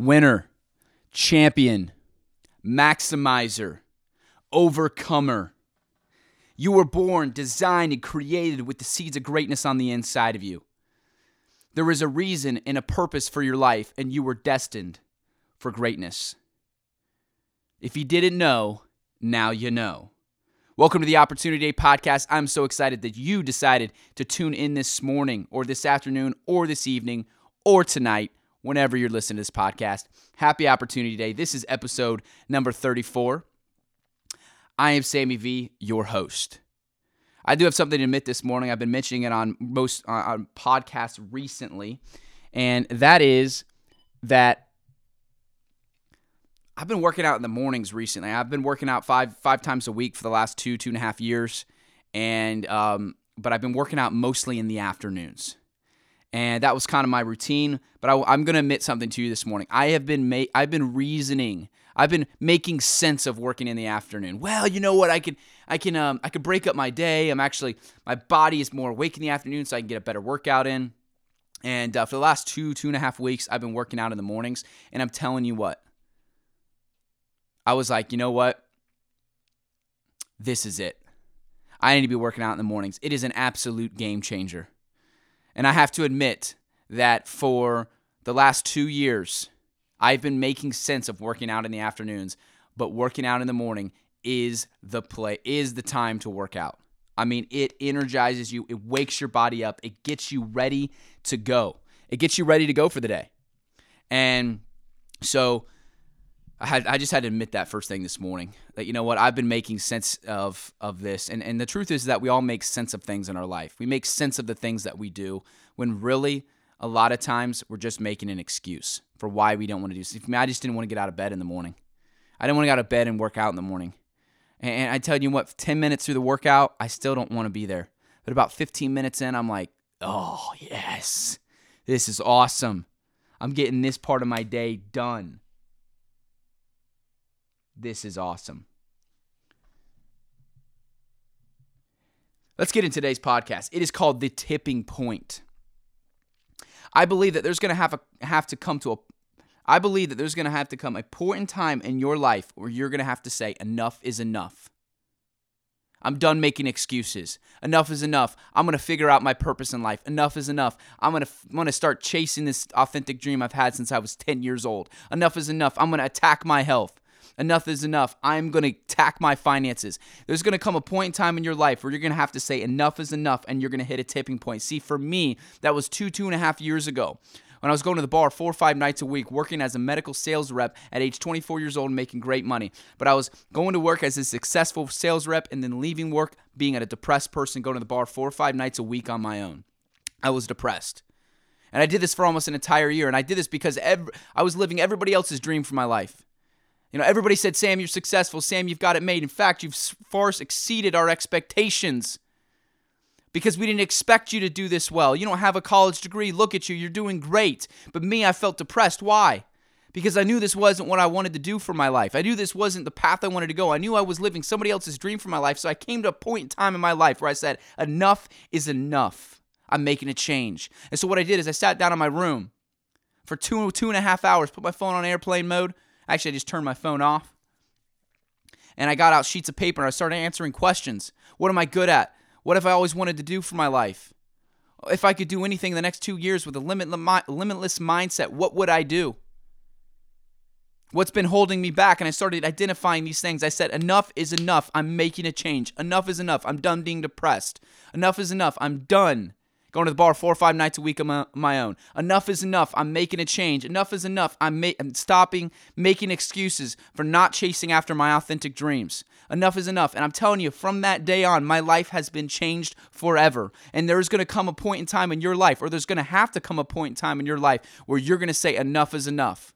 winner, champion, maximizer, overcomer. You were born, designed, and created with the seeds of greatness on the inside of you. There is a reason and a purpose for your life, and you were destined for greatness. If you didn't know, now you know. Welcome to the Opportunity Day podcast. I'm so excited that you decided to tune in this morning, or this afternoon, or this evening, or tonight, whenever you're listening to this podcast. Happy Opportunity Day. This is episode number 34. I am Sammy V, your host. I do have something to admit this morning. I've been mentioning it on most uh, on podcasts recently, and that is that I've been working out in the mornings recently. I've been working out five five times a week for the last two two and a half years, and um, but I've been working out mostly in the afternoons, and that was kind of my routine. But I, am going to admit something to you this morning. I have been ma- I've been reasoning. I've been making sense of working in the afternoon. Well, you know what? I can I can um, I can break up my day. I'm actually my body is more awake in the afternoon, so I can get a better workout in. And uh, for the last two two and a half weeks, I've been working out in the mornings, and I'm telling you what. I was like, you know what? This is it. I need to be working out in the mornings. It is an absolute game changer. And I have to admit that for the last two years, I've been making sense of working out in the afternoons, but working out in the morning is the play, is the time to work out. I mean, it energizes you, it wakes your body up, it gets you ready to go. It gets you ready to go for the day. And so I had I just had to admit that first thing this morning. That you know what, I've been making sense of of this. And and the truth is that we all make sense of things in our life. We make sense of the things that we do when really a lot of times we're just making an excuse for why we don't want to do something. I just didn't want to get out of bed in the morning. I didn't want to get out of bed and work out in the morning. And I tell you what, 10 minutes through the workout, I still don't want to be there. But about 15 minutes in, I'm like, oh, yes, this is awesome. I'm getting this part of my day done. This is awesome. Let's get into today's podcast. It is called The Tipping Point. I believe that there's going to have a, have to come to a I believe that there's going to have to come a point in time in your life where you're going to have to say enough is enough. I'm done making excuses. Enough is enough. I'm going to figure out my purpose in life. Enough is enough. I'm going to I'm going to start chasing this authentic dream I've had since I was 10 years old. Enough is enough. I'm going to attack my health. Enough is enough. I'm going to tack my finances. There's going to come a point in time in your life where you're going to have to say enough is enough and you're going to hit a tipping point. See, for me, that was two, two and a half years ago when I was going to the bar four or five nights a week, working as a medical sales rep at age 24 years old, making great money. But I was going to work as a successful sales rep and then leaving work, being at a depressed person, going to the bar four or five nights a week on my own. I was depressed. And I did this for almost an entire year. And I did this because I was living everybody else's dream for my life. You know, everybody said, Sam, you're successful. Sam, you've got it made. In fact, you've far exceeded our expectations because we didn't expect you to do this well. You don't have a college degree. Look at you. You're doing great. But me, I felt depressed. Why? Because I knew this wasn't what I wanted to do for my life. I knew this wasn't the path I wanted to go. I knew I was living somebody else's dream for my life. So I came to a point in time in my life where I said, enough is enough. I'm making a change. And so what I did is I sat down in my room for two, two and a half hours, put my phone on airplane mode, Actually, I just turned my phone off. And I got out sheets of paper and I started answering questions. What am I good at? What have I always wanted to do for my life? If I could do anything in the next two years with a limitless mindset, what would I do? What's been holding me back? And I started identifying these things. I said, enough is enough. I'm making a change. Enough is enough. I'm done being depressed. Enough is enough. I'm done going to the bar four or five nights a week on my, own. Enough is enough. I'm making a change. Enough is enough. I'm, ma- I'm stopping making excuses for not chasing after my authentic dreams. Enough is enough. And I'm telling you, from that day on, my life has been changed forever. And there's going to come a point in time in your life, or there's going to have to come a point in time in your life where you're going to say, enough is enough.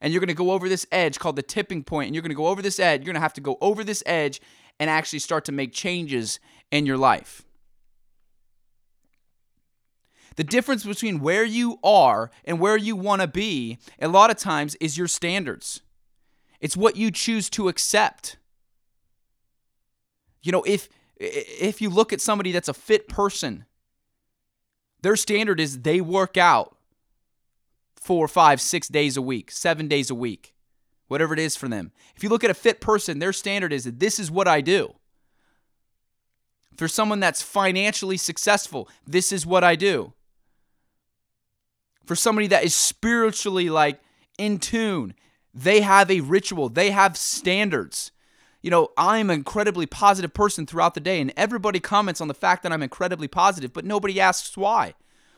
And you're going to go over this edge called the tipping point, and you're going to go over this edge. You're going to have to go over this edge and actually start to make changes in your life. The difference between where you are and where you want to be, a lot of times, is your standards. It's what you choose to accept. You know, if if you look at somebody that's a fit person, their standard is they work out four, five, six days a week, seven days a week, whatever it is for them. If you look at a fit person, their standard is that this is what I do. For someone that's financially successful, this is what I do. For somebody that is spiritually like in tune, they have a ritual, they have standards. You know, I'm an incredibly positive person throughout the day, and everybody comments on the fact that I'm incredibly positive, but nobody asks why.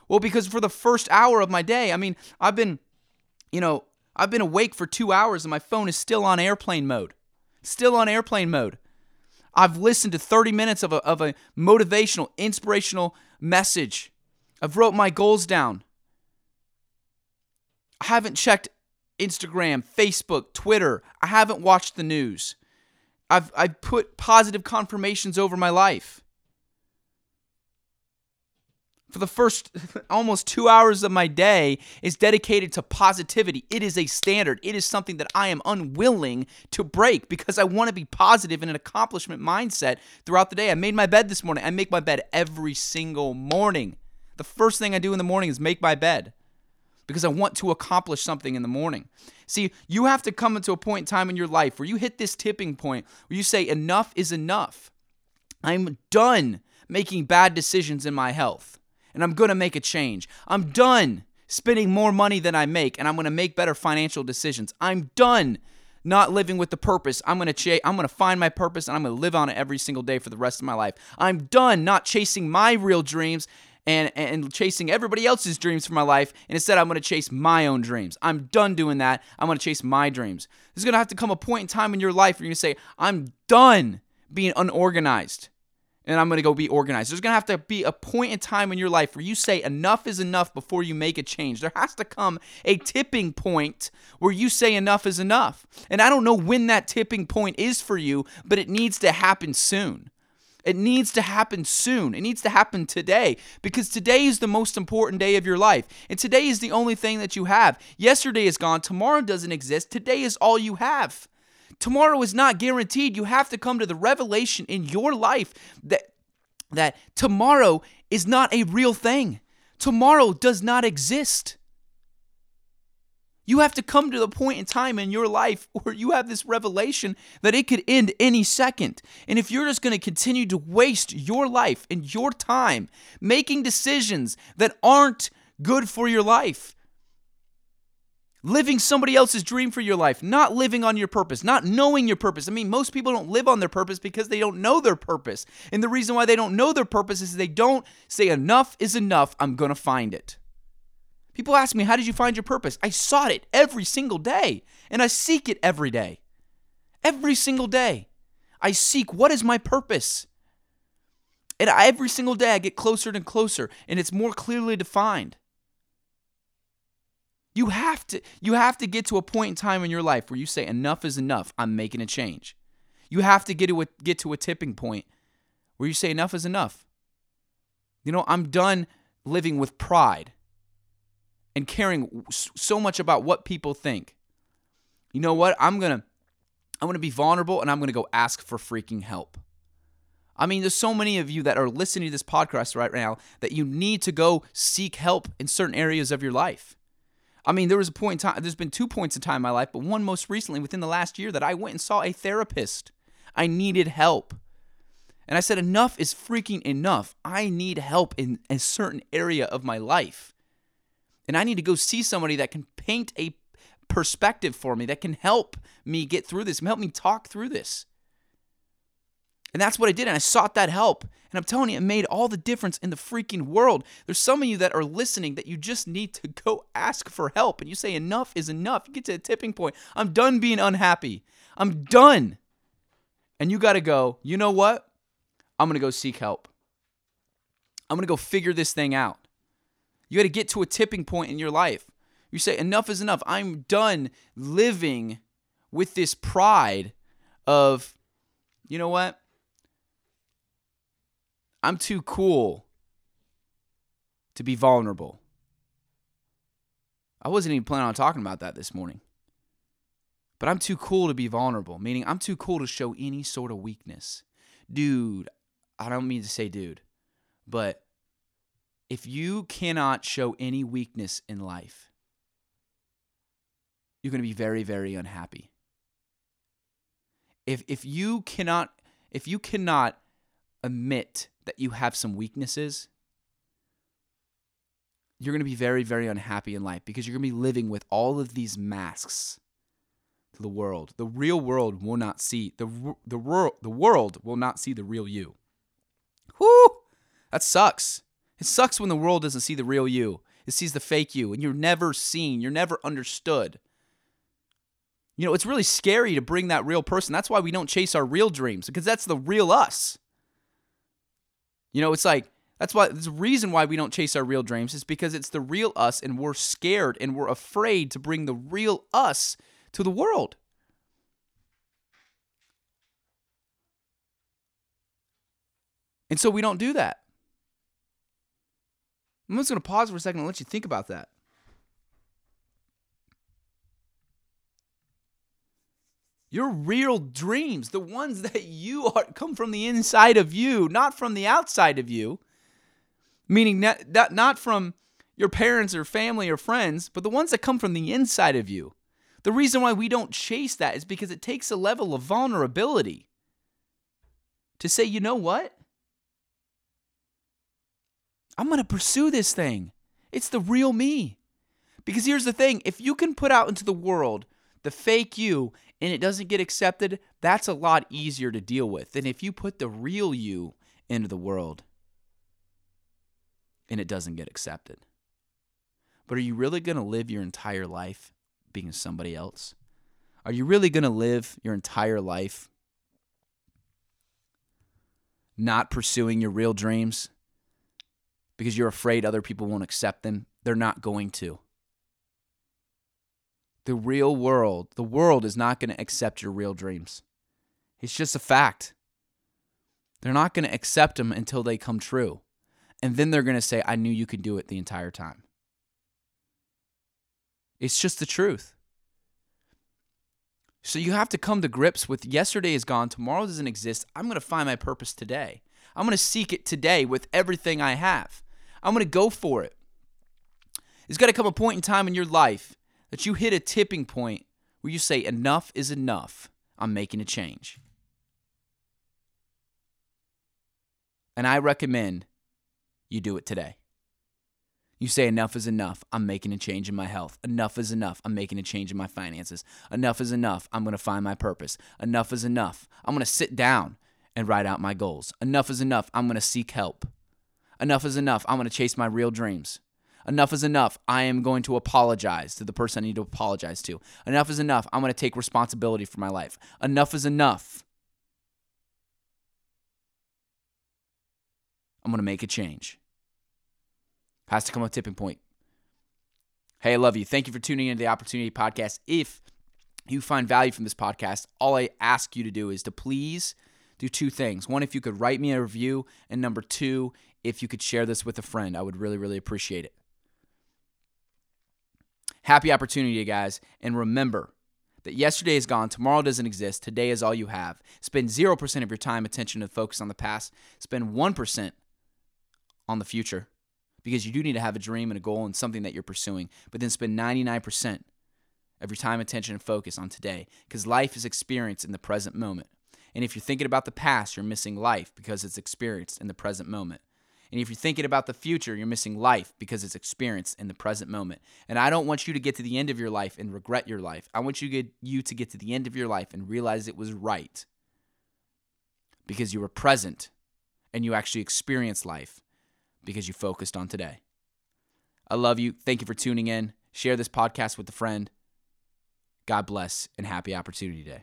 Well, because for the first hour of my day, I mean, I've been, you know, I've been awake for two hours and my phone is still on airplane mode. Still on airplane mode. I've listened to 30 minutes of a, of a motivational, inspirational message. I've wrote my goals down. Haven't checked Instagram, Facebook, Twitter. I haven't watched the news. I've, I've put positive confirmations over my life. For the first almost two hours of my day is dedicated to positivity. It is a standard. It is something that I am unwilling to break because I want to be positive in an accomplishment mindset throughout the day. I made my bed this morning. I make my bed every single morning. The first thing I do in the morning is make my bed because I want to accomplish something in the morning. See, you have to come into a point in time in your life where you hit this tipping point where you say, enough is enough. I'm done making bad decisions in my health, and I'm going to make a change. I'm done spending more money than I make, and I'm going to make better financial decisions. I'm done not living with the purpose. I'm going to ch- I'm going to find my purpose and I'm going to live on it every single day for the rest of my life. I'm done not chasing my real dreams and and chasing everybody else's dreams for my life and instead I'm going to chase my own dreams. I'm done doing that. I'm going to chase my dreams. There's going to have to come a point in time in your life where you're going to say I'm done being unorganized and I'm going to go be organized. There's going to have to be a point in time in your life where you say enough is enough before you make a change. There has to come a tipping point where you say enough is enough. And I don't know when that tipping point is for you, but it needs to happen soon. It needs to happen soon. It needs to happen today because today is the most important day of your life. And today is the only thing that you have. Yesterday is gone. Tomorrow doesn't exist. Today is all you have. Tomorrow is not guaranteed. You have to come to the revelation in your life that that tomorrow is not a real thing. Tomorrow does not exist. You have to come to the point in time in your life where you have this revelation that it could end any second. And if you're just going to continue to waste your life and your time making decisions that aren't good for your life, living somebody else's dream for your life, not living on your purpose, not knowing your purpose. I mean, most people don't live on their purpose because they don't know their purpose. And the reason why they don't know their purpose is they don't say, enough is enough, I'm going to find it. People ask me, How did you find your purpose? I sought it every single day, and I seek it every day. Every single day. I seek what is my purpose? And every single day I get closer and closer, and it's more clearly defined. You have to you have to get to a point in time in your life where you say enough is enough. I'm making a change. You have to get to a, get to a tipping point where you say enough is enough. You know, I'm done living with pride and caring so much about what people think. You know what? I'm going to I'm going to be vulnerable and I'm going to go ask for freaking help. I mean, there's so many of you that are listening to this podcast right now that you need to go seek help in certain areas of your life. I mean, there was a point in time, there's been two points in time in my life, but one most recently within the last year that I went and saw a therapist. I needed help. And I said, enough is freaking enough. I need help in a certain area of my life. And I need to go see somebody that can paint a perspective for me, that can help me get through this, help me talk through this. And that's what I did. And I sought that help. And I'm telling you, it made all the difference in the freaking world. There's some of you that are listening that you just need to go ask for help. And you say, enough is enough. You get to a tipping point. I'm done being unhappy. I'm done. And you got to go, you know what? I'm going to go seek help. I'm going to go figure this thing out. You got to get to a tipping point in your life. You say, enough is enough. I'm done living with this pride of, you know what? I'm too cool to be vulnerable. I wasn't even planning on talking about that this morning. But I'm too cool to be vulnerable, meaning I'm too cool to show any sort of weakness. Dude, I don't mean to say dude, but if you cannot show any weakness in life, you're going to be very, very unhappy. If if you cannot if you cannot admit that you have some weaknesses, you're going to be very, very unhappy in life because you're going to be living with all of these masks to the world. The real world will not see the the world the world will not see the real you. Whoo! That sucks. It sucks when the world doesn't see the real you. It sees the fake you and you're never seen, you're never understood. You know, it's really scary to bring that real person. That's why we don't chase our real dreams because that's the real us. You know, it's like that's why the reason why we don't chase our real dreams is because it's the real us and we're scared and we're afraid to bring the real us to the world. And so we don't do that. I'm just going to pause for a second and let you think about that. Your real dreams, the ones that you are, come from the inside of you, not from the outside of you, meaning not, not, not from your parents or family or friends, but the ones that come from the inside of you. The reason why we don't chase that is because it takes a level of vulnerability to say, you know what? I'm going to pursue this thing. It's the real me. Because here's the thing if you can put out into the world the fake you and it doesn't get accepted, that's a lot easier to deal with than if you put the real you into the world and it doesn't get accepted. But are you really going to live your entire life being somebody else? Are you really going to live your entire life not pursuing your real dreams because you're afraid other people won't accept them? They're not going to. The real world, the world is not going to accept your real dreams. It's just a fact. They're not going to accept them until they come true. And then they're going to say, I knew you could do it the entire time. It's just the truth. So you have to come to grips with yesterday is gone, tomorrow doesn't exist. I'm going to find my purpose today. I'm going to seek it today with everything I have. I'm going to go for it. There's got to come a point in time in your life that you hit a tipping point where you say, enough is enough. I'm making a change. And I recommend you do it today. You say, enough is enough. I'm making a change in my health. Enough is enough. I'm making a change in my finances. Enough is enough. I'm going to find my purpose. Enough is enough. I'm going to sit down and write out my goals. Enough is enough. I'm going to seek help. Enough is enough. I'm going to chase my real dreams. Enough is enough. I am going to apologize to the person I need to apologize to. Enough is enough. I'm going to take responsibility for my life. Enough is enough. I'm going to make a change. Has to come a tipping point. Hey, I love you. Thank you for tuning into the Opportunity Podcast. If you find value from this podcast, all I ask you to do is to please do two things. One, if you could write me a review, and number two, if you could share this with a friend. I would really, really appreciate it. Happy opportunity, guys. And remember that yesterday is gone, tomorrow doesn't exist, today is all you have. Spend 0% of your time, attention, and focus on the past. Spend 1% on the future because you do need to have a dream and a goal and something that you're pursuing. But then spend 99% of your time, attention, and focus on today because life is experienced in the present moment. And if you're thinking about the past, you're missing life because it's experienced in the present moment. And if you're thinking about the future, you're missing life because it's experienced in the present moment. And I don't want you to get to the end of your life and regret your life. I want you to get, you to get to the end of your life and realize it was right because you were present and you actually experienced life because you focused on today. I love you. Thank you for tuning in. Share this podcast with a friend. God bless and happy Opportunity Day.